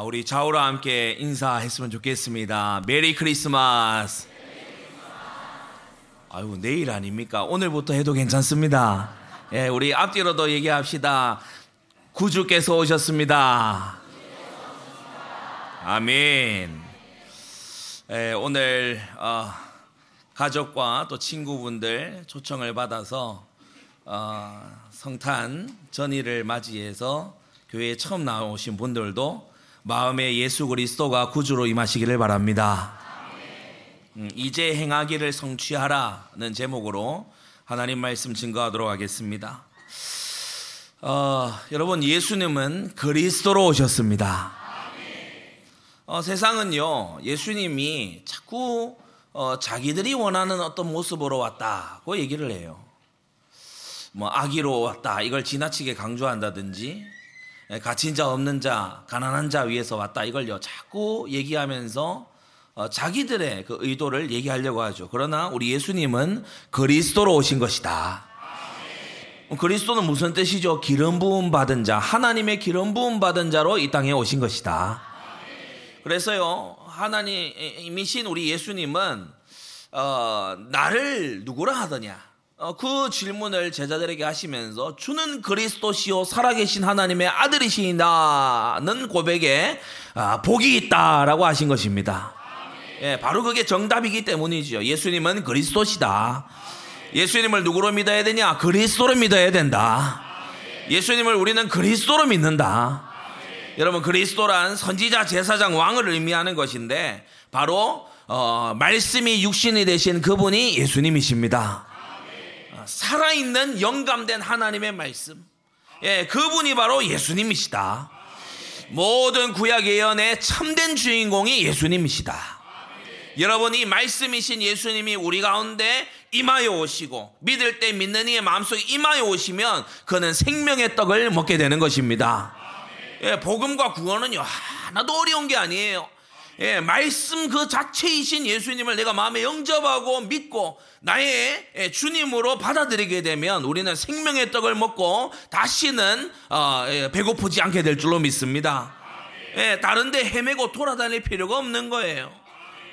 아, 우리 좌우랑 함께 인사했으면 좋겠습니다. 메리 크리스마스. 아유, 내일 아닙니까? 오늘부터 해도 괜찮습니다. 예, 우리 앞뒤로도 얘기합시다. 구주께서 오셨습니다. 아멘. 예, 오늘 어, 가족과 또 친구분들 초청을 받아서 어, 성탄 전일을 맞이해서 교회에 처음 나오신 분들도 마음에 예수 그리스도가 구주로 임하시기를 바랍니다. 음, 이제 행하기를 성취하라는 제목으로 하나님 말씀 증거하도록 하겠습니다. 어, 여러분 예수님은 그리스도로 오셨습니다. 어, 세상은요 예수님이 자꾸 어, 자기들이 원하는 어떤 모습으로 왔다고 얘기를 해요. 뭐 아기로 왔다 이걸 지나치게 강조한다든지 예, 갇힌 자 없는 자 가난한 자 위에서 왔다 이걸요 자꾸 얘기하면서 어, 자기들의 그 의도를 얘기하려고 하죠. 그러나 우리 예수님은 그리스도로 오신 것이다. 그리스도는 무슨 뜻이죠? 기름 부음 받은 자, 하나님의 기름 부음 받은 자로 이 땅에 오신 것이다. 그래서요, 하나님이신 우리 예수님은 어, 나를 누구라 하더냐? 어, 그 질문을 제자들에게 하시면서 주는 그리스도시요 살아계신 하나님의 아들이시다는 고백에 아, 복이 있다라고 하신 것입니다. 예, 바로 그게 정답이기 때문이죠. 예수님은 그리스도시다. 예수님을 누구로 믿어야 되냐? 그리스도로 믿어야 된다. 예수님을 우리는 그리스도로 믿는다. 여러분 그리스도란 선지자 제사장 왕을 의미하는 것인데 바로 어, 말씀이 육신이 되신 그분이 예수님이십니다. 살아있는 영감된 하나님의 말씀. 예, 그분이 바로 예수님이시다. 모든 구약 예언의 참된 주인공이 예수님이시다. 여러분 이 말씀이신 예수님이 우리 가운데 임하여 오시고 믿을 때 믿는 이의 마음속에 임하여 오시면 그는 생명의 떡을 먹게 되는 것입니다. 예, 복음과 구원은요 하나도 어려운 게 아니에요. 예, 말씀 그 자체이신 예수님을 내가 마음에 영접하고 믿고 나의 예, 주님으로 받아들이게 되면 우리는 생명의 떡을 먹고 다시는 어, 예, 배고프지 않게 될 줄로 믿습니다. 예, 다른데 헤매고 돌아다닐 필요가 없는 거예요.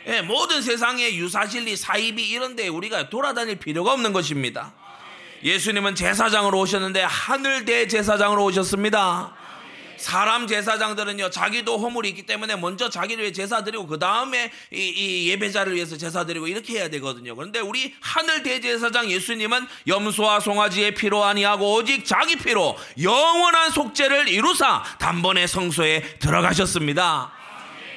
예, 모든 세상의 유사실리, 사이비 이런데 우리가 돌아다닐 필요가 없는 것입니다. 예수님은 제사장으로 오셨는데 하늘 대제사장으로 오셨습니다. 사람 제사장들은요 자기도 허물이 있기 때문에 먼저 자기를 위해 제사 드리고 그 다음에 이, 이, 예배자를 위해서 제사 드리고 이렇게 해야 되거든요. 그런데 우리 하늘 대제사장 예수님은 염소와 송아지의 피로 아니하고 오직 자기 피로 영원한 속죄를 이루사 단번에 성소에 들어가셨습니다.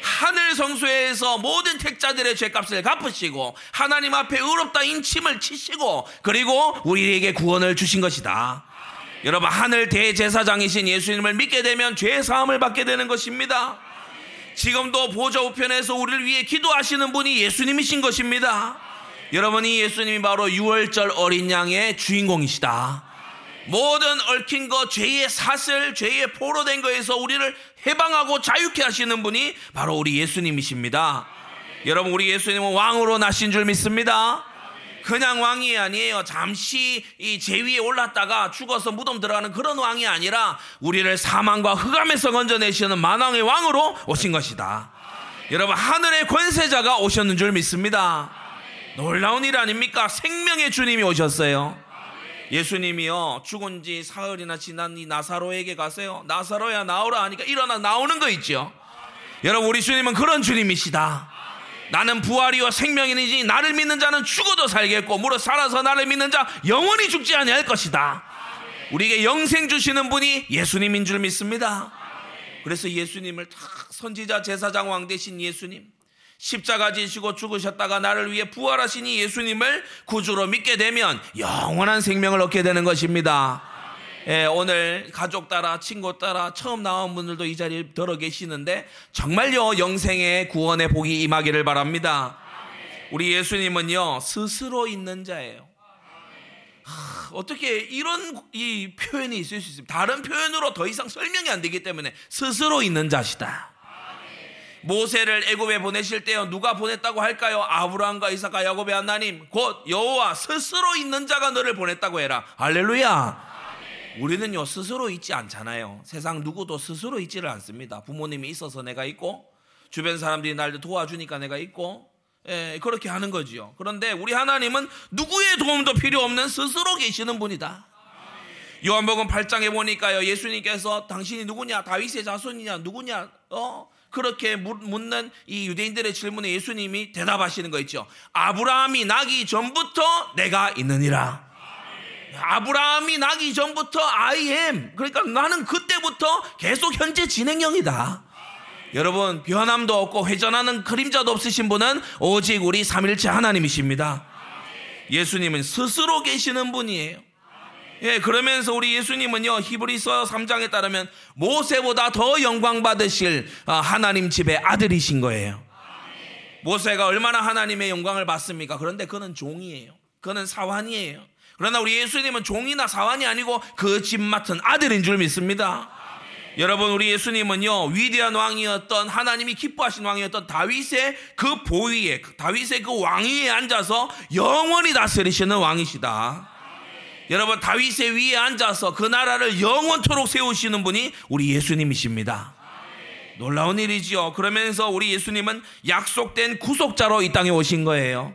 하늘 성소에서 모든 택자들의 죄값을 갚으시고 하나님 앞에 의롭다 인침을 치시고 그리고 우리에게 구원을 주신 것이다. 여러분 하늘 대제사장이신 예수님을 믿게 되면 죄 사함을 받게 되는 것입니다. 지금도 보좌 우편에서 우리를 위해 기도하시는 분이 예수님이신 것입니다. 여러분이 예수님이 바로 6월절 어린 양의 주인공이시다. 모든 얽힌 것, 죄의 사슬, 죄의 포로된 것에서 우리를 해방하고 자유케 하시는 분이 바로 우리 예수님이십니다. 여러분, 우리 예수님은 왕으로 나신 줄 믿습니다. 그냥 왕이 아니에요. 잠시 이 제위에 올랐다가 죽어서 무덤 들어가는 그런 왕이 아니라 우리를 사망과 흑암에서 건져내시는 만왕의 왕으로 오신 것이다. 여러분 하늘의 권세자가 오셨는 줄 믿습니다. 놀라운 일 아닙니까? 생명의 주님이 오셨어요. 예수님이요 죽은 지 사흘이나 지난 이 나사로에게 가세요. 나사로야 나오라 하니까 일어나 나오는 거 있죠. 여러분 우리 주님은 그런 주님이시다. 나는 부활이요 생명이니지 나를 믿는 자는 죽어도 살겠고 무릇 살아서 나를 믿는 자 영원히 죽지 아니할 것이다. 우리에게 영생 주시는 분이 예수님인 줄 믿습니다. 그래서 예수님을 다 선지자 제사장 왕 대신 예수님 십자가 지시고 죽으셨다가 나를 위해 부활하시니 예수님을 구주로 믿게 되면 영원한 생명을 얻게 되는 것입니다. 예, 오늘 가족 따라 친구 따라 처음 나온 분들도 이 자리에 들어 계시는데 정말요 영생의 구원의 복이 임하기를 바랍니다. 우리 예수님은요 스스로 있는 자예요. 하, 어떻게 이런 이 표현이 있을 수 있습니까? 다른 표현으로 더 이상 설명이 안 되기 때문에 스스로 있는 자시다. 모세를 애굽에 보내실 때요 누가 보냈다고 할까요? 아브라함과 이삭과 야곱의 하나님 곧 여호와 스스로 있는 자가 너를 보냈다고 해라. 할렐루야. 우리는요 스스로 있지 않잖아요. 세상 누구도 스스로 있지를 않습니다. 부모님이 있어서 내가 있고 주변 사람들이 날 도와주니까 내가 있고 예, 그렇게 하는 거지요. 그런데 우리 하나님은 누구의 도움도 필요 없는 스스로 계시는 분이다. 요한복음 8장에 보니까요. 예수님께서 당신이 누구냐? 다윗의 자손이냐? 누구냐? 어? 그렇게 묻는 이 유대인들의 질문에 예수님이 대답하시는 거 있죠. 아브라함이 나기 전부터 내가 있느니라. 아브라함이 나기 전부터 I am. 그러니까 나는 그때부터 계속 현재 진행형이다. 여러분, 변함도 없고 회전하는 그림자도 없으신 분은 오직 우리 삼일체 하나님이십니다. 예수님은 스스로 계시는 분이에요. 예, 그러면서 우리 예수님은요, 히브리서 3장에 따르면 모세보다 더 영광 받으실 아, 하나님 집의 아들이신 거예요. 모세가 얼마나 하나님의 영광을 받습니까? 그런데 그는 종이에요. 그는 사환이에요. 그러나 우리 예수님은 종이나 사환이 아니고 그 집 맡은 아들인 줄 믿습니다. 여러분 우리 예수님은요 위대한 왕이었던 하나님이 기뻐하신 왕이었던 다윗의 그 보위에 다윗의 그 왕위에 앉아서 영원히 다스리시는 왕이시다. 여러분 다윗의 위에 앉아서 그 나라를 영원토록 세우시는 분이 우리 예수님이십니다. 놀라운 일이지요. 그러면서 우리 예수님은 약속된 구속자로 이 땅에 오신 거예요.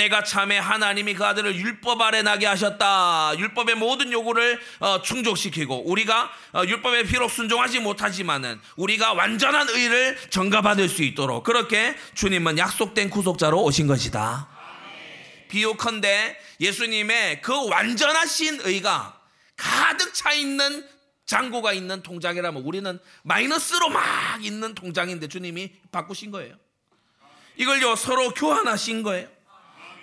때가 참에 하나님이 그 아들을 율법 아래 나게 하셨다. 율법의 모든 요구를 어, 충족시키고 우리가 어, 율법에 비록 순종하지 못하지만은 우리가 완전한 의를 전가받을 수 있도록 그렇게 주님은 약속된 구속자로 오신 것이다. 비유컨대 예수님의 그 완전하신 의가 가득 차 있는 잔고가 있는 통장이라면 우리는 마이너스로 막 있는 통장인데 주님이 바꾸신 거예요. 이걸요 서로 교환하신 거예요.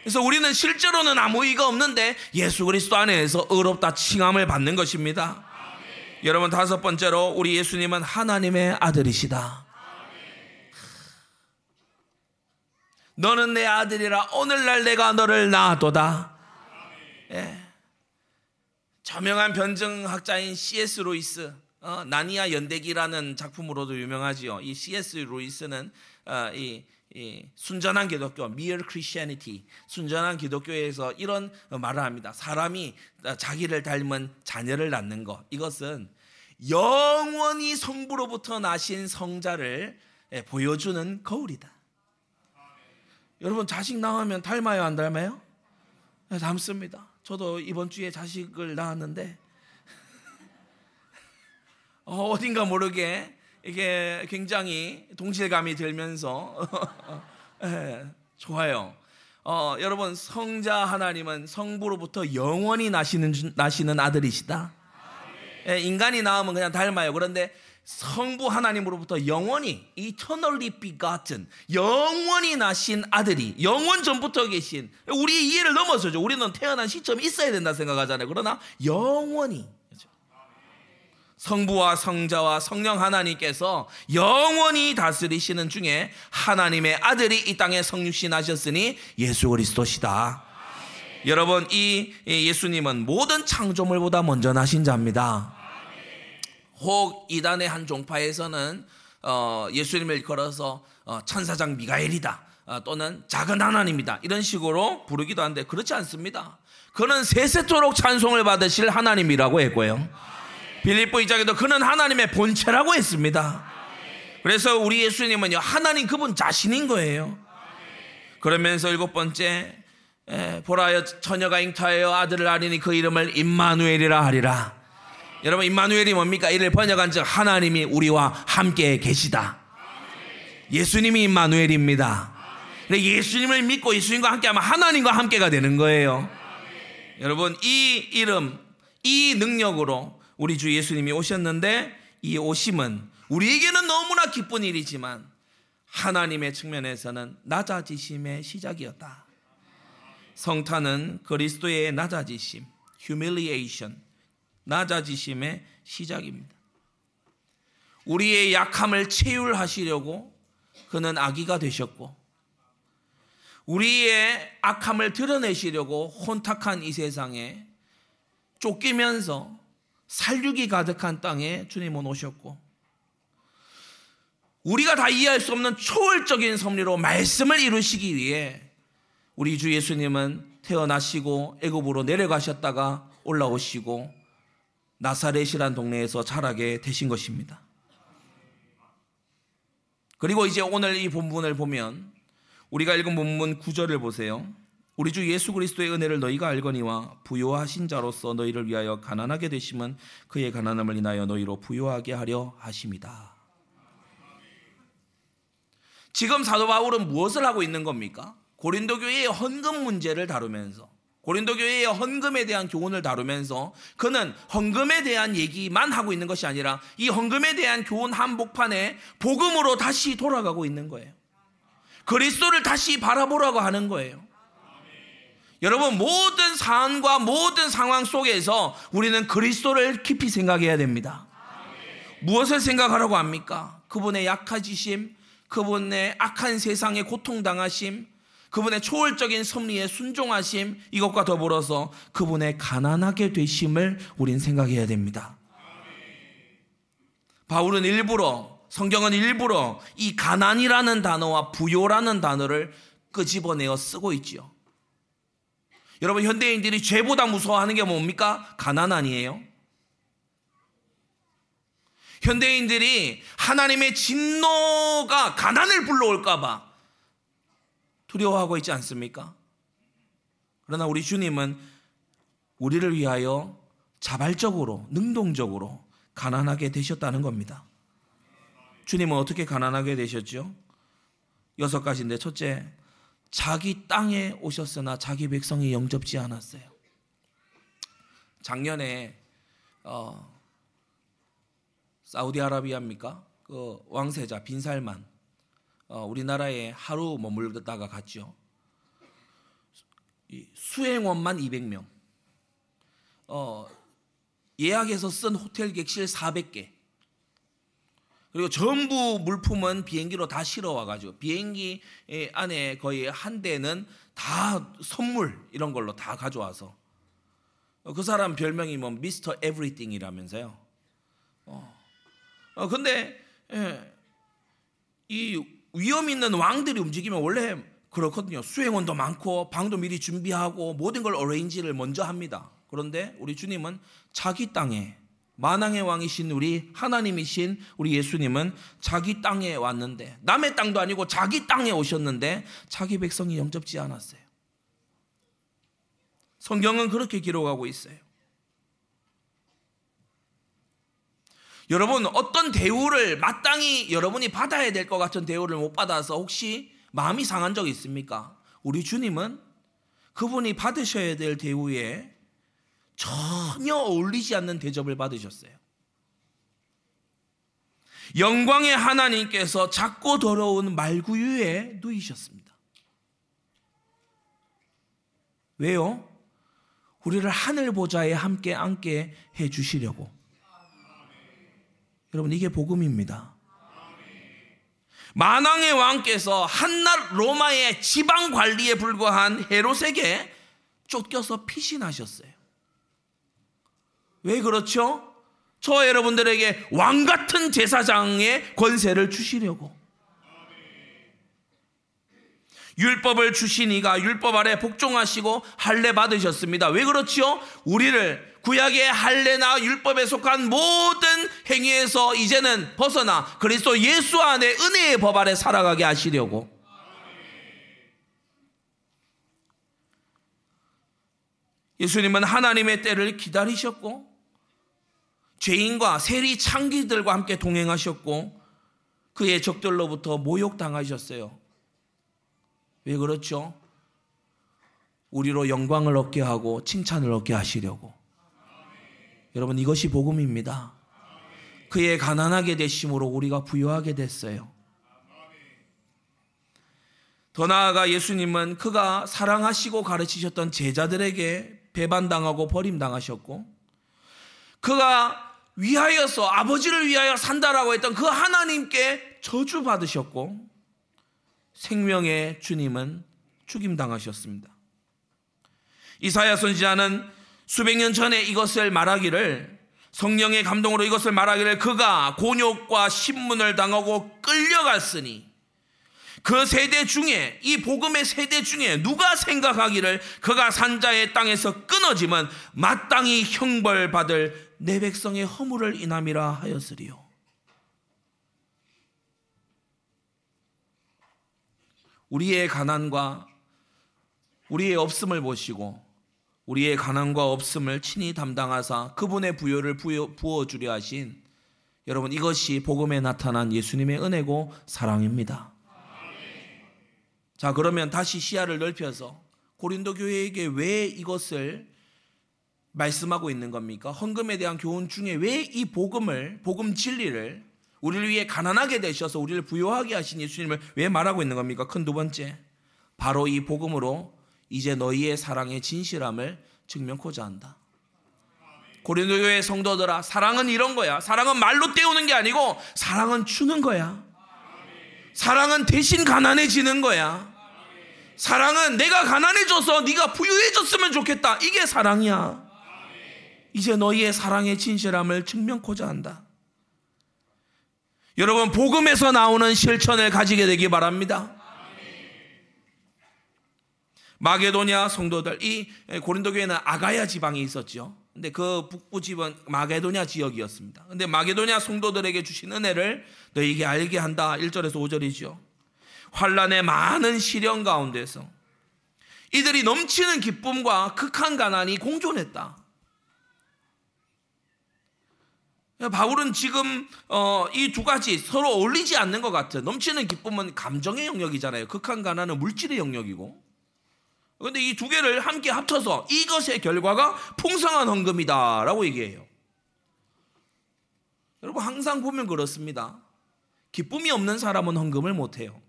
그래서 우리는 실제로는 아무 의가 없는데 예수 그리스도 안에서 의롭다 칭함을 받는 것입니다. 여러분 다섯 번째로 우리 예수님은 하나님의 아들이시다. 너는 내 아들이라 오늘날 내가 너를 낳아도다. 예. 저명한 변증학자인 C.S. 로이스, 어, 나니아 연대기라는 작품으로도 유명하지요. 이 C.S. 로이스는 어, 이, 이, 순전한 기독교, mere Christianity, 순전한 기독교에서 이런 말을 합니다. 사람이 자기를 닮은 자녀를 낳는 것, 이것은 영원히 성부로부터 나신 성자를 예, 보여주는 거울이다. 여러분 자식 낳으면 닮아요, 안 닮아요? 네, 닮습니다. 저도 이번 주에 자식을 낳았는데 어, 어딘가 모르게 이게 굉장히 동질감이 들면서 네, 좋아요. 어, 여러분 성자 하나님은 성부로부터 영원히 나시는 나시는 아들이시다. 네, 인간이 낳으면 그냥 닮아요. 그런데 성부 하나님으로부터 영원히 eternally begotten 영원히 나신 아들이 영원 전부터 계신 우리의 이해를 넘어서죠. 우리는 태어난 시점이 있어야 된다 생각하잖아요. 그러나 영원히 성부와 성자와 성령 하나님께서 영원히 다스리시는 중에 하나님의 아들이 이 땅에 성육신 하셨으니 예수 그리스도시다. 여러분 이 예수님은 모든 창조물보다 먼저 나신 자입니다. 혹 이단의 한 종파에서는 어, 예수님을 걸어서 어, 천사장 미가엘이다 어, 또는 작은 하나님이다 이런 식으로 부르기도 하는데 그렇지 않습니다. 그는 세세토록 찬송을 받으실 하나님이라고 했고요. 빌립보 2장에도 그는 하나님의 본체라고 했습니다. 그래서 우리 예수님은요 하나님 그분 자신인 거예요. 그러면서 일곱 번째 보라여 처녀가 잉타하여 아들을 아리니 그 이름을 임마누엘이라 하리라. 여러분 임마누엘이 뭡니까? 이를 번역한 즉 하나님이 우리와 함께 계시다. 예수님이 임마누엘입니다. 예수님을 믿고 예수님과 함께하면 하나님과 함께가 되는 거예요. 여러분 이 이름, 이 능력으로 우리 주 예수님이 오셨는데 이 오심은 우리에게는 너무나 기쁜 일이지만 하나님의 측면에서는 낮아지심의 시작이었다. 성탄은 그리스도의 낮아지심, humiliation, 낮아지심의 시작입니다. 우리의 약함을 체휼하시려고 그는 아기가 되셨고 우리의 악함을 드러내시려고 혼탁한 이 세상에 쫓기면서 살육이 가득한 땅에 주님은 오셨고 우리가 다 이해할 수 없는 초월적인 섭리로 말씀을 이루시기 위해 우리 주 예수님은 태어나시고 애굽으로 내려가셨다가 올라오시고 나사렛이란 동네에서 자라게 되신 것입니다. 그리고 이제 오늘 이 본문을 보면 우리가 읽은 본문 9절을 보세요. 우리 주 예수 그리스도의 은혜를 너희가 알거니와 부요하신 자로서 너희를 위하여 가난하게 되심은 그의 가난함을 인하여 너희로 부요하게 하려 하심이다. 지금 사도 바울은 무엇을 하고 있는 겁니까? 고린도 교회의 헌금 문제를 다루면서 고린도 교회의 헌금에 대한 교훈을 다루면서 그는 헌금에 대한 얘기만 하고 있는 것이 아니라 이 헌금에 대한 교훈 한복판에 복음으로 다시 돌아가고 있는 거예요. 그리스도를 다시 바라보라고 하는 거예요. 여러분 모든 사안과 모든 상황 속에서 우리는 그리스도를 깊이 생각해야 됩니다. 무엇을 생각하라고 합니까? 그분의 약하지심, 그분의 악한 세상에 고통당하심, 그분의 초월적인 섭리에 순종하심 이것과 더불어서 그분의 가난하게 되심을 우린 생각해야 됩니다. 바울은 일부러 성경은 일부러 이 가난이라는 단어와 부요라는 단어를 끄집어내어 쓰고 있지요. 여러분 현대인들이 죄보다 무서워하는 게 뭡니까? 가난 아니에요? 현대인들이 하나님의 진노가 가난을 불러올까봐 두려워하고 있지 않습니까? 그러나 우리 주님은 우리를 위하여 자발적으로, 능동적으로 가난하게 되셨다는 겁니다. 주님은 어떻게 가난하게 되셨죠? 여섯 가지인데, 첫째, 자기 땅에 오셨으나 자기 백성이 영접지 않았어요. 작년에, 어, 사우디아라비아입니까? 그 왕세자 빈살만 어, 우리나라에 하루 머물다가 갔죠. 수행원만 200명. 어, 예약해서 쓴 호텔 객실 400개. 그리고 전부 물품은 비행기로 다 실어와 가지고 비행기 안에 거의 한 대는 다 선물 이런 걸로 다 가져와서 그 사람 별명이 뭐 미스터 에브리띵이라면서요. 어. 어 근데 예, 이 위험 있는 왕들이 움직이면 원래 그렇거든요. 수행원도 많고 방도 미리 준비하고 모든 걸 어레인지를 먼저 합니다. 그런데 우리 주님은 자기 땅에 만왕의 왕이신 우리 하나님이신 우리 예수님은 자기 땅에 왔는데 남의 땅도 아니고 자기 땅에 오셨는데 자기 백성이 영접지 않았어요. 성경은 그렇게 기록하고 있어요. 여러분 어떤 대우를 마땅히 여러분이 받아야 될 것 같은 대우를 못 받아서 혹시 마음이 상한 적 있습니까? 우리 주님은 그분이 받으셔야 될 대우에 전혀 어울리지 않는 대접을 받으셨어요. 영광의 하나님께서 작고 더러운 말구유에 누이셨습니다. 왜요? 우리를 하늘 보좌에 함께 앉게 해 주시려고. 여러분 이게 복음입니다. 만왕의 왕께서 한낱 로마의 지방 관리에 불과한 헤롯에게 쫓겨서 피신하셨어요. 왜 그렇죠? 저 여러분들에게 왕 같은 제사장의 권세를 주시려고. 율법을 주신 이가 율법 아래 복종하시고 할례 받으셨습니다. 왜 그렇지요? 우리를 구약의 할례나 율법에 속한 모든 행위에서 이제는 벗어나 그리스도 예수 안에 은혜의 법 아래 살아가게 하시려고 예수님은 하나님의 때를 기다리셨고 죄인과 세리 창기들과 함께 동행하셨고 그의 적들로부터 모욕당하셨어요. 왜 그렇죠? 우리로 영광을 얻게 하고 칭찬을 얻게 하시려고. 여러분 이것이 복음입니다. 그의 가난하게 되심으로 우리가 부유하게 됐어요. 더 나아가 예수님은 그가 사랑하시고 가르치셨던 제자들에게 배반당하고 버림당하셨고 그가 위하여서 아버지를 위하여 산다라고 했던 그 하나님께 저주받으셨고 생명의 주님은 죽임당하셨습니다. 이사야 선지자는 수백 년 전에 이것을 말하기를 성령의 감동으로 이것을 말하기를 그가 곤욕과 신문을 당하고 끌려갔으니 그 세대 중에 이 복음의 세대 중에 누가 생각하기를 그가 산자의 땅에서 끊어지면 마땅히 형벌받을 내 백성의 허물을 인함이라 하였으리요. 우리의 가난과 우리의 없음을 보시고 우리의 가난과 없음을 친히 담당하사 그분의 부여를 부어, 주려 하신 여러분 이것이 복음에 나타난 예수님의 은혜고 사랑입니다. 자 그러면 다시 시야를 넓혀서 고린도 교회에게 왜 이것을 말씀하고 있는 겁니까? 헌금에 대한 교훈 중에 왜 이 복음을 복음 진리를 우리를 위해 가난하게 되셔서 우리를 부유하게 하신 예수님을 왜 말하고 있는 겁니까? 큰 두 번째 바로 이 복음으로 이제 너희의 사랑의 진실함을 증명코자 한다. 고린도 교회 성도들아, 사랑은 이런 거야. 사랑은 말로 때우는 게 아니고 사랑은 주는 거야. 사랑은 대신 가난해지는 거야. 사랑은 내가 가난해져서 네가 부유해졌으면 좋겠다. 이게 사랑이야. 이제 너희의 사랑의 진실함을 증명코자 한다. 여러분 복음에서 나오는 실천을 가지게 되기 바랍니다. 마게도냐 성도들 이 고린도 교회는 아가야 지방이 있었죠. 근데 그 북부 지방 마게도냐 지역이었습니다. 근데 마게도냐 성도들에게 주신 은혜를 너에게 알게 한다. 1절에서 5절이죠. 환란의 많은 시련 가운데서 이들이 넘치는 기쁨과 극한 가난이 공존했다. 바울은 지금 어, 이두 가지 서로 어울리지 않는 것 같아. 넘치는 기쁨은 감정의 영역이잖아요. 극한 가난은 물질의 영역이고. 그런데 이 두 개를 함께 합쳐서 이것의 결과가 풍성한 헌금이다라고 얘기해요. 여러분 항상 보면 그렇습니다. 기쁨이 없는 사람은 헌금을 못 해요.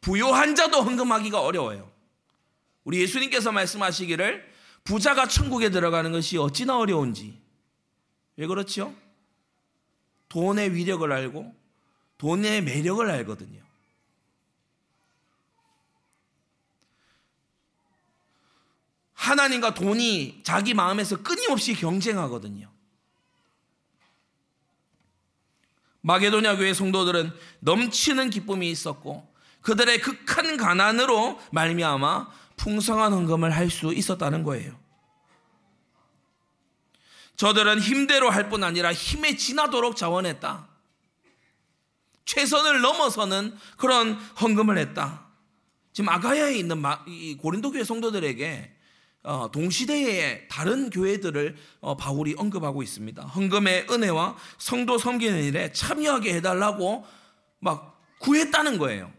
부요한 자도 헌금하기가 어려워요. 우리 예수님께서 말씀하시기를 부자가 천국에 들어가는 것이 어찌나 어려운지. 왜 그렇죠? 돈의 위력을 알고 돈의 매력을 알거든요. 하나님과 돈이 자기 마음에서 끊임없이 경쟁하거든요. 마게도냐 교회 성도들은 넘치는 기쁨이 있었고 그들의 극한 가난으로 말미암아 풍성한 헌금을 할 수 있었다는 거예요. 저들은 힘대로 할 뿐 아니라 힘에 지나도록 자원했다. 최선을 넘어서는 그런 헌금을 했다. 지금 아가야에 있는 고린도 교회 성도들에게 어, 동시대의 다른 교회들을 어, 바울이 언급하고 있습니다. 헌금의 은혜와 성도 섬기는 일에 참여하게 해달라고 막 구했다는 거예요.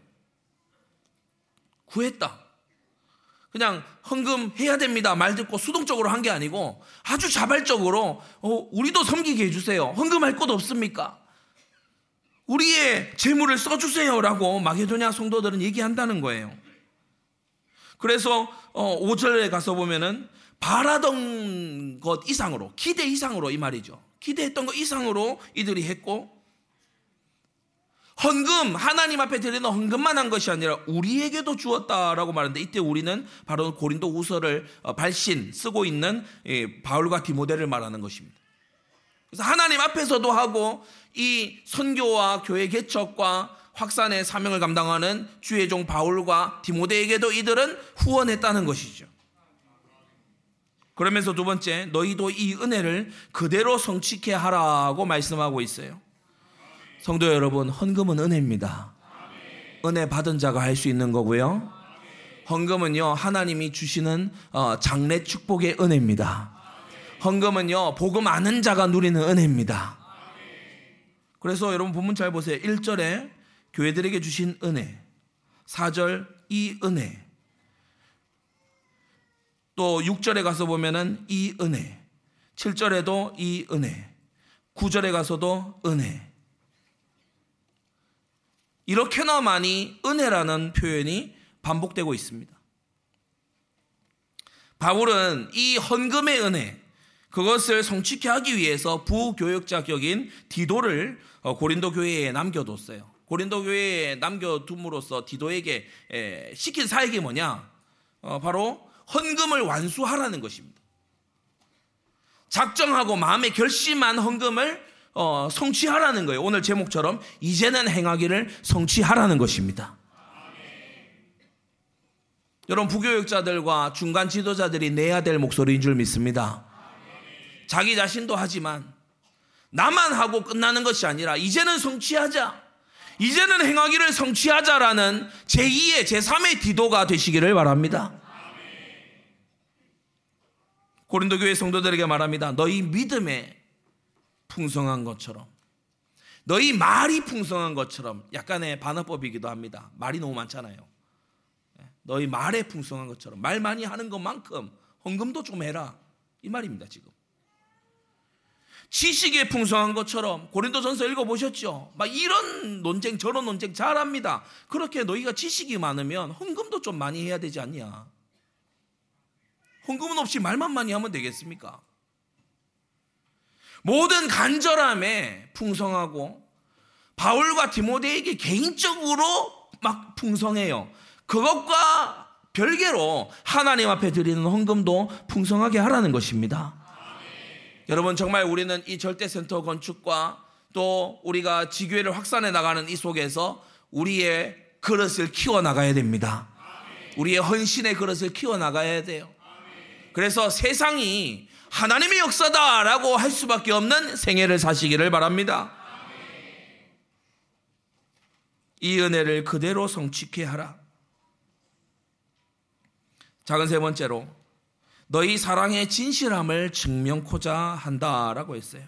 구했다. 그냥 헌금 해야 됩니다. 말 듣고 수동적으로 한 게 아니고 아주 자발적으로 어, 우리도 섬기게 해주세요. 헌금할 곳 없습니까? 우리의 재물을 써주세요라고 마게도냐 성도들은 얘기한다는 거예요. 그래서 어, 5절에 가서 보면은 바라던 것 이상으로 기대 이상으로 이 말이죠. 기대했던 것 이상으로 이들이 했고 헌금 하나님 앞에 드리는 헌금만 한 것이 아니라 우리에게도 주었다라고 말하는데 이때 우리는 바로 고린도 우서를 어, 발신 쓰고 있는 바울과 디모데를 말하는 것입니다. 그래서 하나님 앞에서도 하고 이 선교와 교회 개척과 확산의 사명을 감당하는 주의 종 바울과 디모데에게도 이들은 후원했다는 것이죠. 그러면서 두 번째, 너희도 이 은혜를 그대로 성취케 하라고 말씀하고 있어요. 성도 여러분, 헌금은 은혜입니다. 은혜 받은 자가 할 수 있는 거고요. 헌금은요, 하나님이 주시는 어, 장래 축복의 은혜입니다. 헌금은요, 복음 아는 자가 누리는 은혜입니다. 그래서 여러분 본문 잘 보세요. 1절에 교회들에게 주신 은혜. 4절 이 은혜. 또 6절에 가서 보면은 이 은혜. 7절에도 이 은혜. 9절에 가서도 은혜. 이렇게나 많이 은혜라는 표현이 반복되고 있습니다. 바울은 이 헌금의 은혜, 그것을 성취케 하기 위해서 부교역자 격인 디도를 어, 고린도 교회에 남겨뒀어요. 고린도 교회에 남겨둠으로써 디도에게 시킨 사역이 뭐냐? 어, 바로 헌금을 완수하라는 것입니다. 작정하고 마음에 결심한 헌금을 어, 성취하라는 거예요. 오늘 제목처럼 이제는 행하기를 성취하라는 것입니다. 여러분 부교육자들과 중간 지도자들이 내야 될 목소리인 줄 믿습니다. 자기 자신도 하지만 나만 하고 끝나는 것이 아니라 이제는 성취하자. 이제는 행하기를 성취하자라는 제2의 제3의 디도가 되시기를 바랍니다. 고린도 교회 성도들에게 말합니다. 너희 믿음에 풍성한 것처럼 너희 말이 풍성한 것처럼 약간의 반어법이기도 합니다. 말이 너무 많잖아요. 너희 말에 풍성한 것처럼 말 많이 하는 것만큼 헌금도 좀 해라. 이 말입니다, 지금. 지식에 풍성한 것처럼 고린도전서 읽어보셨죠? 막 이런 논쟁 저런 논쟁 잘합니다. 그렇게 너희가 지식이 많으면 헌금도 좀 많이 해야 되지 않냐? 헌금은 없이 말만 많이 하면 되겠습니까? 모든 간절함에 풍성하고 바울과 디모데에게 개인적으로 막 풍성해요. 그것과 별개로 하나님 앞에 드리는 헌금도 풍성하게 하라는 것입니다. 여러분 정말 우리는 이 절대센터 건축과 또 우리가 지교회를 확산해 나가는 이 속에서 우리의 그릇을 키워 나가야 됩니다. 우리의 헌신의 그릇을 키워 나가야 돼요. 그래서 세상이 하나님의 역사다라고 할 수밖에 없는 생애를 사시기를 바랍니다. 이 은혜를 그대로 성취케 하라. 작은 세 번째로 너희 사랑의 진실함을 증명코자 한다라고 했어요.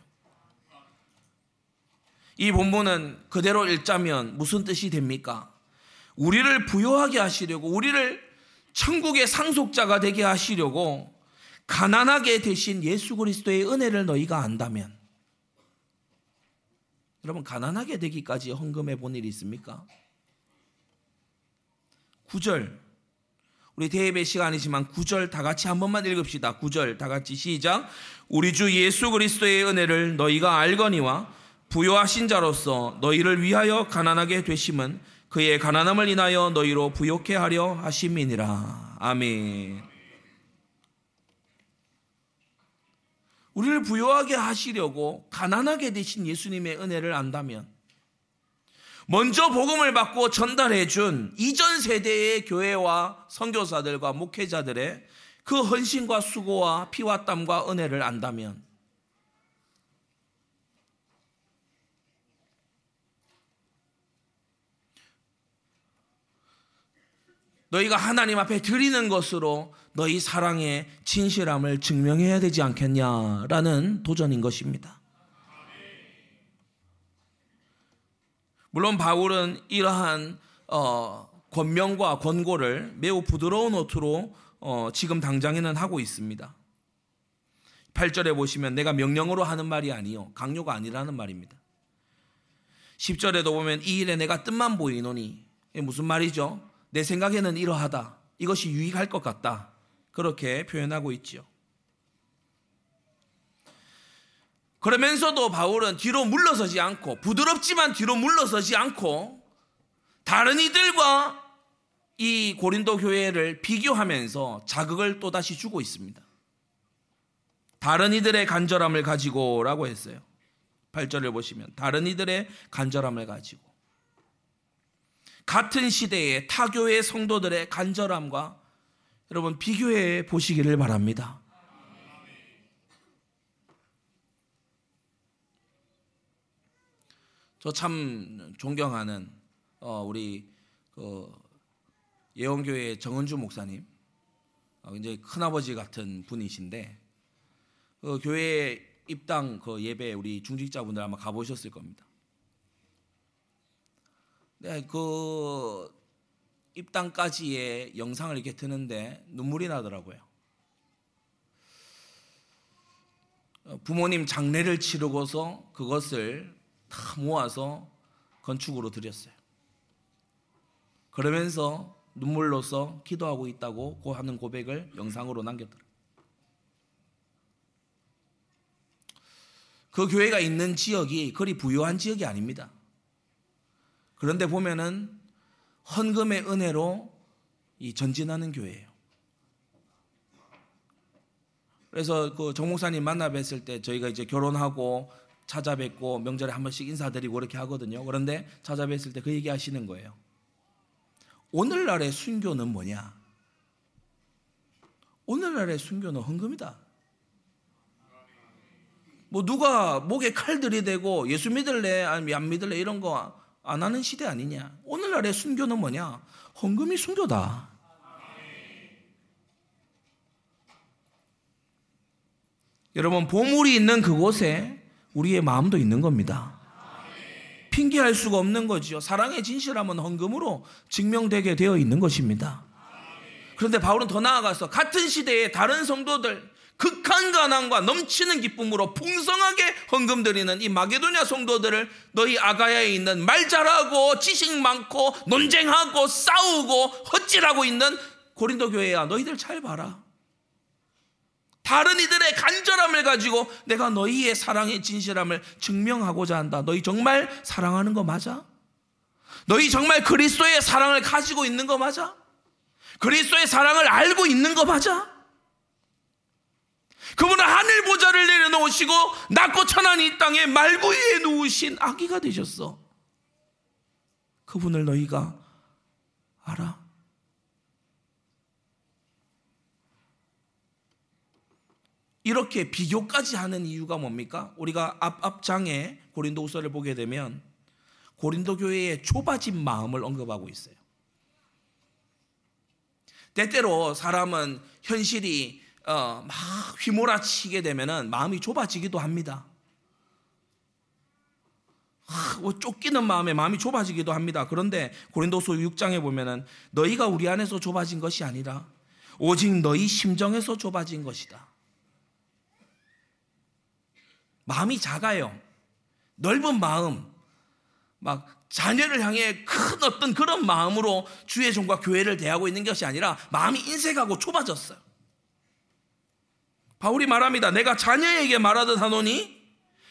이 본문은 그대로 읽자면 무슨 뜻이 됩니까? 우리를 부여하게 하시려고 우리를 천국의 상속자가 되게 하시려고 가난하게 되신 예수 그리스도의 은혜를 너희가 안다면 여러분 가난하게 되기까지 헌금해 본 일이 있습니까? 9절 우리 대예배 시간이지만 9절 다 같이 한 번만 읽읍시다. 9절 다 같이 시작. 우리 주 예수 그리스도의 은혜를 너희가 알거니와 부요하신 자로서 너희를 위하여 가난하게 되심은 그의 가난함을 인하여 너희로 부욕해 하려 하심이니라. 아멘. 우리를 부여하게 하시려고 가난하게 되신 예수님의 은혜를 안다면 먼저 복음을 받고 전달해 준 이전 세대의 교회와 선교사들과 목회자들의 그 헌신과 수고와 피와 땀과 은혜를 안다면 너희가 하나님 앞에 드리는 것으로 너희 사랑의 진실함을 증명해야 되지 않겠냐라는 도전인 것입니다. 물론 바울은 이러한 어, 권명과 권고를 매우 부드러운 어투로 어, 지금 당장에는 하고 있습니다. 8절에 보시면 내가 명령으로 하는 말이 아니요 강요가 아니라는 말입니다. 10절에도 보면 이 일에 내가 뜻만 보이노니 무슨 말이죠? 내 생각에는 이러하다. 이것이 유익할 것 같다. 그렇게 표현하고 있지요. 그러면서도 바울은 뒤로 물러서지 않고 부드럽지만 뒤로 물러서지 않고 다른 이들과 이 고린도 교회를 비교하면서 자극을 또다시 주고 있습니다. 다른 이들의 간절함을 가지고라고 했어요. 8절을 보시면 다른 이들의 간절함을 가지고 같은 시대의 타교의 성도들의 간절함과 여러분 비교해 보시기를 바랍니다. 저 참 존경하는 어, 우리 그 예원교회 정은주 목사님, 어, 이제 큰아버지 같은 분이신데 그 교회 입당 그 예배 우리 중직자분들 아마 가보셨을 겁니다. 네, 그 입당까지의 영상을 이렇게 트는데 눈물이 나더라고요. 어, 부모님 장례를 치르고서 그것을 다 모아서 건축으로 드렸어요. 그러면서 눈물로서 기도하고 있다고 하는 고백을 영상으로 남겼더라고요. 그 교회가 있는 지역이 그리 부유한 지역이 아닙니다. 그런데 보면은 헌금의 은혜로 이 전진하는 교회예요. 그래서 그 정목사님 만나 뵀을 때 저희가 이제 결혼하고 찾아뵙고 명절에 한 번씩 인사드리고 그렇게 하거든요. 그런데 찾아뵀을 때 그 얘기 하시는 거예요. 오늘날의 순교는 뭐냐? 오늘날의 순교는 헌금이다. 뭐 누가 목에 칼 들이대고 예수 믿을래 아니면 안 믿을래 이런 거 안 하는 시대 아니냐? 오늘날의 순교는 뭐냐? 헌금이 순교다. 여러분 보물이 있는 그곳에 우리의 마음도 있는 겁니다. 핑계할 수가 없는 거지요. 사랑의 진실함은 헌금으로 증명되게 되어 있는 것입니다. 그런데 바울은 더 나아가서 같은 시대에 다른 성도들 극한 가난과 넘치는 기쁨으로 풍성하게 헌금 드리는 이 마게도냐 성도들을 너희 아가야에 있는 말 잘하고 지식 많고 논쟁하고 싸우고 헛질하고 있는 고린도 교회야 너희들 잘 봐라. 다른 이들의 간절함을 가지고 내가 너희의 사랑의 진실함을 증명하고자 한다. 너희 정말 사랑하는 거 맞아? 너희 정말 그리스도의 사랑을 가지고 있는 거 맞아? 그리스도의 사랑을 알고 있는 거 맞아? 그분은 하늘 보좌를 내려놓으시고 낮고 천한 이 땅에 말구이에 누우신 아기가 되셨어. 그분을 너희가 알아? 이렇게 비교까지 하는 이유가 뭡니까? 우리가 앞, 앞장에 고린도후서를 보게 되면 고린도 교회의 좁아진 마음을 언급하고 있어요. 때때로 사람은 현실이 어, 막 휘몰아치게 되면은 마음이 좁아지기도 합니다. 아, 뭐 쫓기는 마음에 마음이 좁아지기도 합니다. 그런데 고린도서 6장에 보면은 너희가 우리 안에서 좁아진 것이 아니라 오직 너희 심정에서 좁아진 것이다. 마음이 작아요. 넓은 마음, 막 자녀를 향해 큰 어떤 그런 마음으로 주의 종과 교회를 대하고 있는 것이 아니라 마음이 인색하고 좁아졌어요. 바울이 말합니다. 내가 자녀에게 말하듯 하노니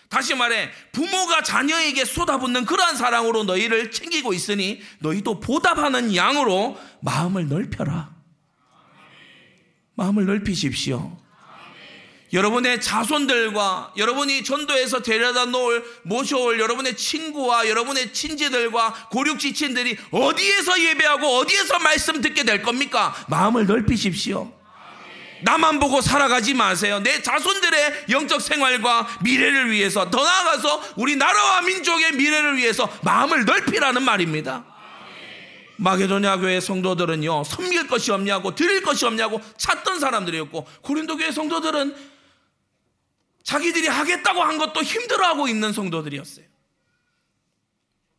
다시 말해 부모가 자녀에게 쏟아붓는 그러한 사랑으로 너희를 챙기고 있으니 너희도 보답하는 양으로 마음을 넓혀라. 마음을 넓히십시오. 여러분의 자손들과 여러분이 전도에서 데려다 놓을 모셔올 여러분의 친구와 여러분의 친지들과 고륙 지친들이 어디에서 예배하고 어디에서 말씀 듣게 될 겁니까? 마음을 넓히십시오. 나만 보고 살아가지 마세요. 내 자손들의 영적 생활과 미래를 위해서 더 나아가서 우리 나라와 민족의 미래를 위해서 마음을 넓히라는 말입니다. 마게도냐 교회 성도들은요 섬길 것이 없냐고 드릴 것이 없냐고 찾던 사람들이었고 고린도 교회 성도들은 자기들이 하겠다고 한 것도 힘들어하고 있는 성도들이었어요.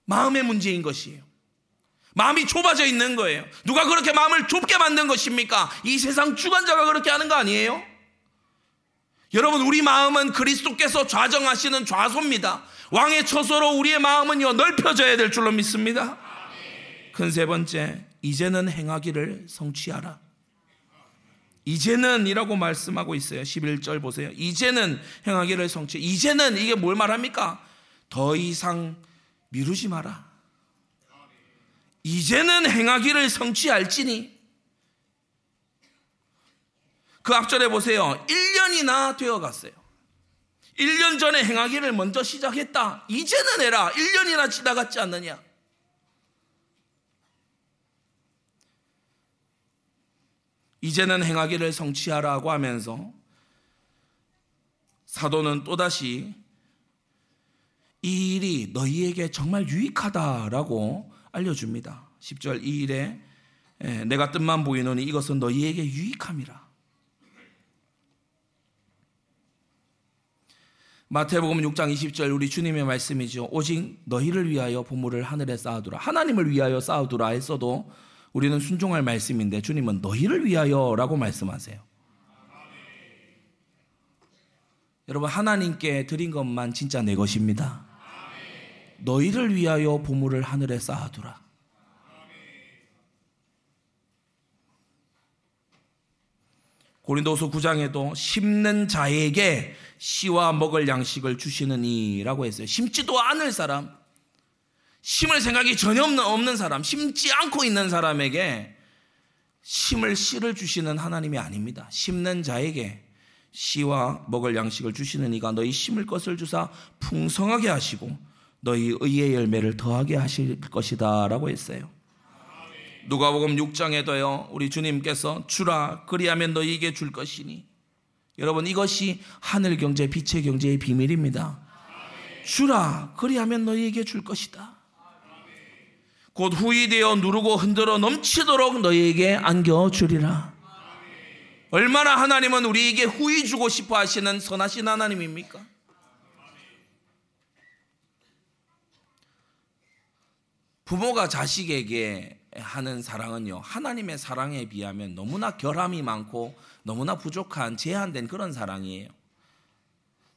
마음의 문제인 것이에요. 마음이 좁아져 있는 거예요. 누가 그렇게 마음을 좁게 만든 것입니까? 이 세상 주관자가 그렇게 하는 거 아니에요? 여러분, 우리 마음은 그리스도께서 좌정하시는 좌소입니다. 왕의 처소로 우리의 마음은요, 넓혀져야 될 줄로 믿습니다. 큰 세 번째, 이제는 행하기를 성취하라. 이제는 이라고 말씀하고 있어요. 11절 보세요. 이제는 행하기를 성취. 이제는 이게 뭘 말합니까? 더 이상 미루지 마라. 이제는 행하기를 성취할지니 그 앞절에 보세요. 1년이나 되어 갔어요. 1년 전에 행하기를 먼저 시작했다. 이제는 해라. 1년이나 지나갔지 않느냐. 이제는 행하기를 성취하라고 하면서 사도는 또다시 이 일이 너희에게 정말 유익하다라고 알려줍니다. 10절 이 일에 내가 뜻만 보이노니 이것은 너희에게 유익함이라. 마태복음 6장 20절 우리 주님의 말씀이죠. 오직 너희를 위하여 보물을 하늘에 쌓아두라. 하나님을 위하여 쌓아두라 했어도 우리는 순종할 말씀인데 주님은 너희를 위하여라고 말씀하세요. 여러분 하나님께 드린 것만 진짜 내 것입니다. 너희를 위하여 보물을 하늘에 쌓아두라. 고린도서 9장에도 심는 자에게 씨와 먹을 양식을 주시느니라고 했어요. 심지도 않을 사람, 심을 생각이 전혀 없는 사람, 심지 않고 있는 사람에게 심을 씨를 주시는 하나님이 아닙니다. 심는 자에게 씨와 먹을 양식을 주시는 이가 너희 심을 것을 주사 풍성하게 하시고 너희 의의 열매를 더하게 하실 것이다라고 했어요. 누가복음 6장에도요. 우리 주님께서 주라 그리하면 너희에게 줄 것이니 여러분 이것이 하늘 경제 빛의 경제의 비밀입니다. 주라 그리하면 너희에게 줄 것이다. 곧 후이 되어 누르고 흔들어 넘치도록 너희에게 안겨 주리라. 얼마나 하나님은 우리에게 후이 주고 싶어 하시는 선하신 하나님입니까? 부모가 자식에게 하는 사랑은요, 하나님의 사랑에 비하면 너무나 결함이 많고 너무나 부족한 제한된 그런 사랑이에요.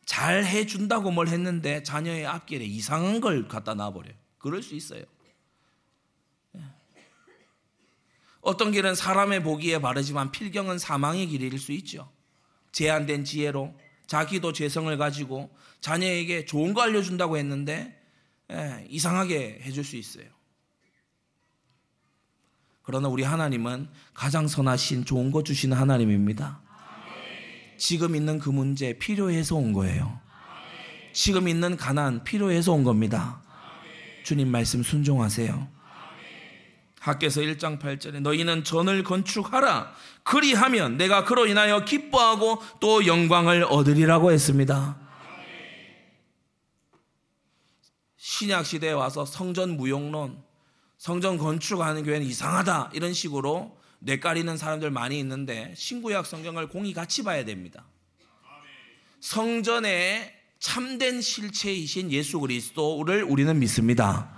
잘 해준다고 뭘 했는데 자녀의 앞길에 이상한 걸 갖다 놔버려요. 그럴 수 있어요. 예. 어떤 길은 사람의 보기에 바르지만 필경은 사망의 길일 수 있죠. 제한된 지혜로 자기도 죄성을 가지고 자녀에게 좋은 거 알려준다고 했는데 예, 이상하게 해줄 수 있어요. 그러나 우리 하나님은 가장 선하신 좋은 거 주시는 하나님입니다. 지금 있는 그 문제 필요해서 온 거예요. 지금 있는 가난 필요해서 온 겁니다. 주님 말씀 순종하세요. 학께서 1장 8절에 너희는 전을 건축하라. 그리하면 내가 그로 인하여 기뻐하고 또 영광을 얻으리라고 했습니다. 신약 시대에 와서 성전 무용론, 성전 건축하는 교회는 이상하다 이런 식으로 뇌까리는 사람들 많이 있는데 신구약 성경을 공이 같이 봐야 됩니다. 성전의 참된 실체이신 예수 그리스도를 우리는 믿습니다.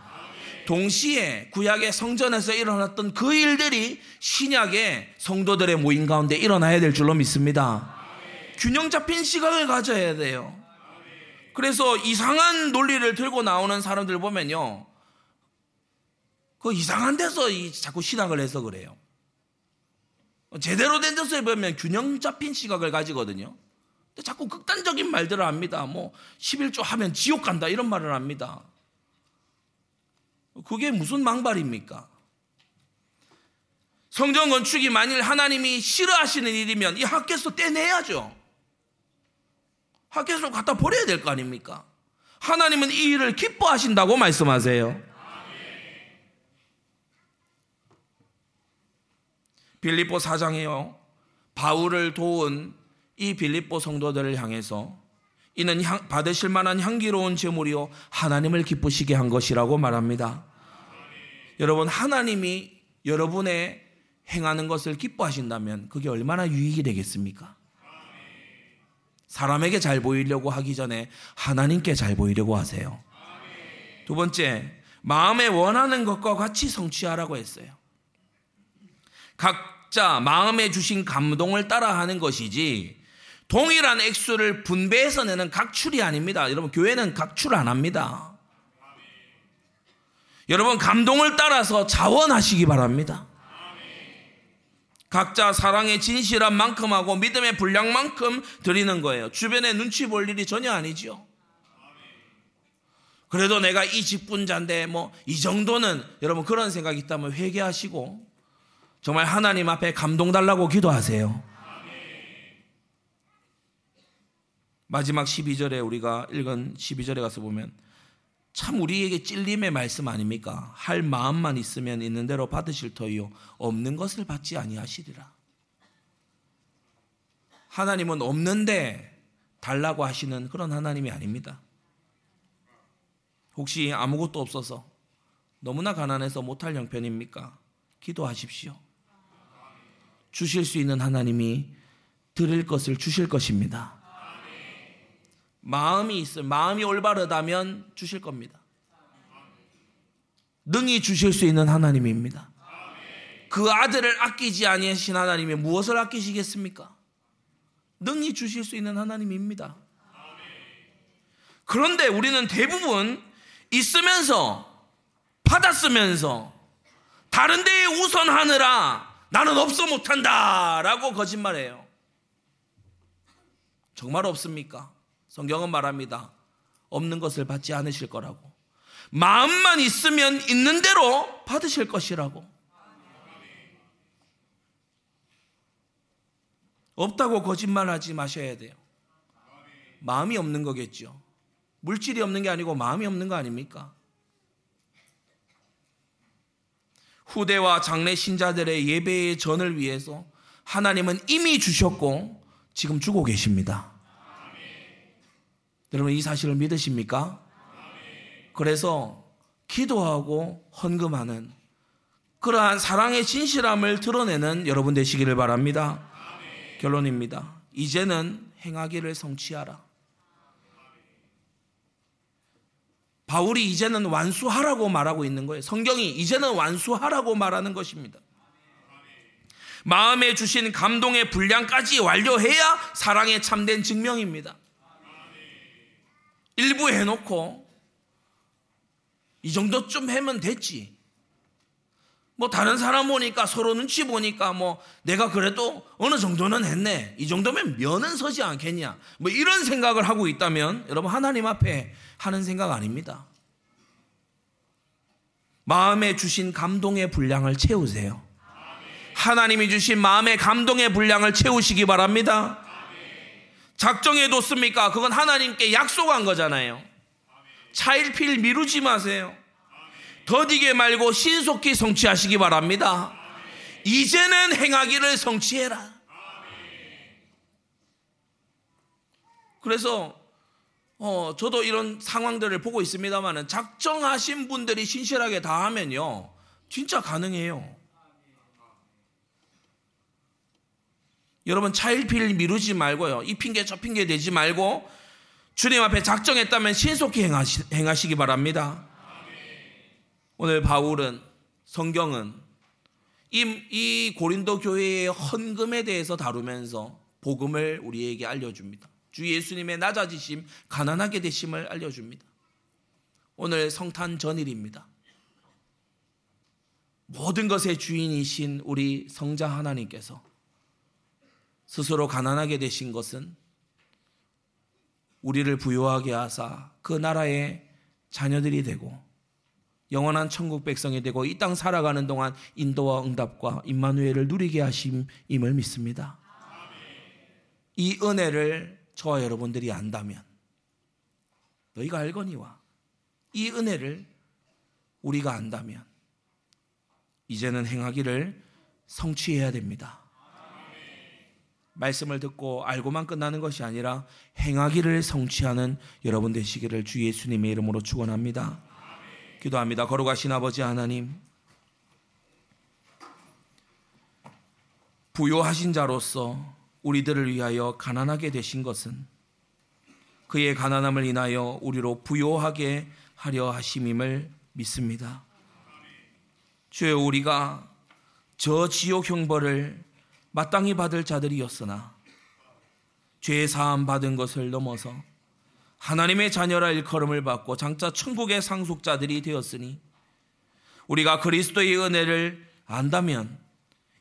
동시에 구약의 성전에서 일어났던 그 일들이 신약의 성도들의 모임 가운데 일어나야 될 줄로 믿습니다. 균형 잡힌 시각을 가져야 돼요. 그래서 이상한 논리를 들고 나오는 사람들 보면요. 그 이상한 데서 자꾸 신학을 해서 그래요. 제대로 된 데서 보면 균형 잡힌 시각을 가지거든요. 자꾸 극단적인 말들을 합니다. 뭐 11조 하면 지옥 간다 이런 말을 합니다. 그게 무슨 망발입니까? 성전 건축이 만일 하나님이 싫어하시는 일이면 이 학교에서 떼내야죠. 학교에서 갖다 버려야 될 거 아닙니까? 하나님은 이 일을 기뻐하신다고 말씀하세요. 빌립보 사장이요. 바울을 도운 이 빌립보 성도들을 향해서 이는 향, 받으실 만한 향기로운 제물이요 하나님을 기쁘시게 한 것이라고 말합니다. 여러분 하나님이 여러분의 행하는 것을 기뻐하신다면 그게 얼마나 유익이 되겠습니까? 사람에게 잘 보이려고 하기 전에 하나님께 잘 보이려고 하세요. 두 번째, 마음에 원하는 것과 같이 성취하라고 했어요. 각자 마음에 주신 감동을 따라 하는 것이지 동일한 액수를 분배해서 내는 각출이 아닙니다. 여러분 교회는 각출 안 합니다. 여러분 감동을 따라서 자원하시기 바랍니다. 각자 사랑의 진실한 만큼 하고 믿음의 분량만큼 드리는 거예요. 주변에 눈치 볼 일이 전혀 아니죠. 그래도 내가 이 직분자인데 뭐 이 정도는 여러분 그런 생각이 있다면 회개하시고 정말 하나님 앞에 감동 달라고 기도하세요. 마지막 12절에 우리가 읽은 12절에 가서 보면 참 우리에게 찔림의 말씀 아닙니까? 할 마음만 있으면 있는 대로 받으실 터이요 없는 것을 받지 아니하시리라. 하나님은 없는데 달라고 하시는 그런 하나님이 아닙니다. 혹시 아무것도 없어서 너무나 가난해서 못할 형편입니까? 기도하십시오. 주실 수 있는 하나님이 드릴 것을 주실 것입니다. 마음이 있어 마음이 올바르다면 주실 겁니다. 능히 주실 수 있는 하나님입니다. 그 아들을 아끼지 아니하신 하나님이 무엇을 아끼시겠습니까? 능히 주실 수 있는 하나님입니다. 그런데 우리는 대부분 있으면서 받았으면서 다른 데에 우선하느라 나는 없어 못한다 라고 거짓말해요. 정말 없습니까? 성경은 말합니다. 없는 것을 받지 않으실 거라고. 마음만 있으면 있는 대로 받으실 것이라고. 없다고 거짓말 하지 마셔야 돼요. 마음이 없는 거겠죠. 물질이 없는 게 아니고 마음이 없는 거 아닙니까? 후대와 장래 신자들의 예배의 전을 위해서 하나님은 이미 주셨고 지금 주고 계십니다. 여러분 이 사실을 믿으십니까? 그래서 기도하고 헌금하는 그러한 사랑의 진실함을 드러내는 여러분 되시기를 바랍니다. 결론입니다. 이제는 행하기를 성취하라. 바울이 이제는 완수하라고 말하고 있는 거예요. 성경이 이제는 완수하라고 말하는 것입니다. 마음에 주신 감동의 분량까지 완료해야 사랑의 참된 증명입니다. 일부 해놓고 이 정도쯤 하면 됐지. 뭐 다른 사람 보니까 서로 눈치 보니까 뭐 내가 그래도 어느 정도는 했네. 이 정도면 면은 서지 않겠냐. 뭐 이런 생각을 하고 있다면 여러분 하나님 앞에 하는 생각 아닙니다. 마음에 주신 감동의 분량을 채우세요. 하나님이 주신 마음의 감동의 분량을 채우시기 바랍니다. 작정해 뒀습니까? 그건 하나님께 약속한 거잖아요. 차일필 미루지 마세요. 더디게 말고 신속히 성취하시기 바랍니다. 이제는 행하기를 성취해라. 그래서 어, 저도 이런 상황들을 보고 있습니다만은 작정하신 분들이 신실하게 다 하면요. 진짜 가능해요. 여러분 차일피일 미루지 말고요. 이 핑계 저 핑계 대지 말고 주님 앞에 작정했다면 신속히 행하시, 행하시기 바랍니다. 오늘 바울은 성경은 이, 이 고린도 교회의 헌금에 대해서 다루면서 복음을 우리에게 알려줍니다. 주 예수님의 낮아지심, 가난하게 되심을 알려줍니다. 오늘 성탄 전일입니다. 모든 것의 주인이신 우리 성자 하나님께서 스스로 가난하게 되신 것은 우리를 부유하게 하사 그 나라의 자녀들이 되고 영원한 천국 백성이 되고 이 땅 살아가는 동안 인도와 응답과 임마누엘을 누리게 하심임을 믿습니다. 이 은혜를 저와 여러분들이 안다면 너희가 알거니와 이 은혜를 우리가 안다면 이제는 행하기를 성취해야 됩니다. 말씀을 듣고 알고만 끝나는 것이 아니라 행하기를 성취하는 여러분 되시기를 주 예수님의 이름으로 축원합니다. 기도합니다. 걸어가신 아버지 하나님 부요하신 자로서 우리들을 위하여 가난하게 되신 것은 그의 가난함을 인하여 우리로 부요하게 하려 하심임을 믿습니다. 주여 우리가 저 지옥 형벌을 마땅히 받을 자들이었으나 죄 사함 받은 것을 넘어서 하나님의 자녀라 일컬음을 받고 장차 천국의 상속자들이 되었으니 우리가 그리스도의 은혜를 안다면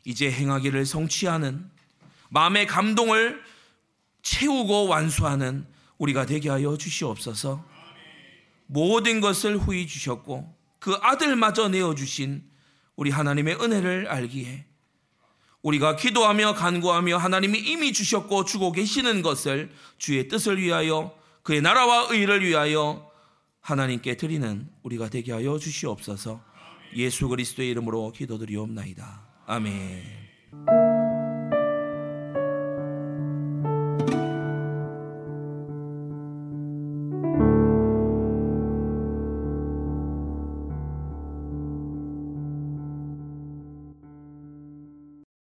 이제 행하기를 성취하는 마음의 감동을 채우고 완수하는 우리가 되게 하여 주시옵소서. 모든 것을 후히 주셨고 그 아들마저 내어 주신 우리 하나님의 은혜를 알기에 우리가 기도하며 간구하며 하나님이 이미 주셨고 주고 계시는 것을 주의 뜻을 위하여 그의 나라와 의를 위하여 하나님께 드리는 우리가 되게 하여 주시옵소서. 예수 그리스도의 이름으로 기도드리옵나이다. 아멘.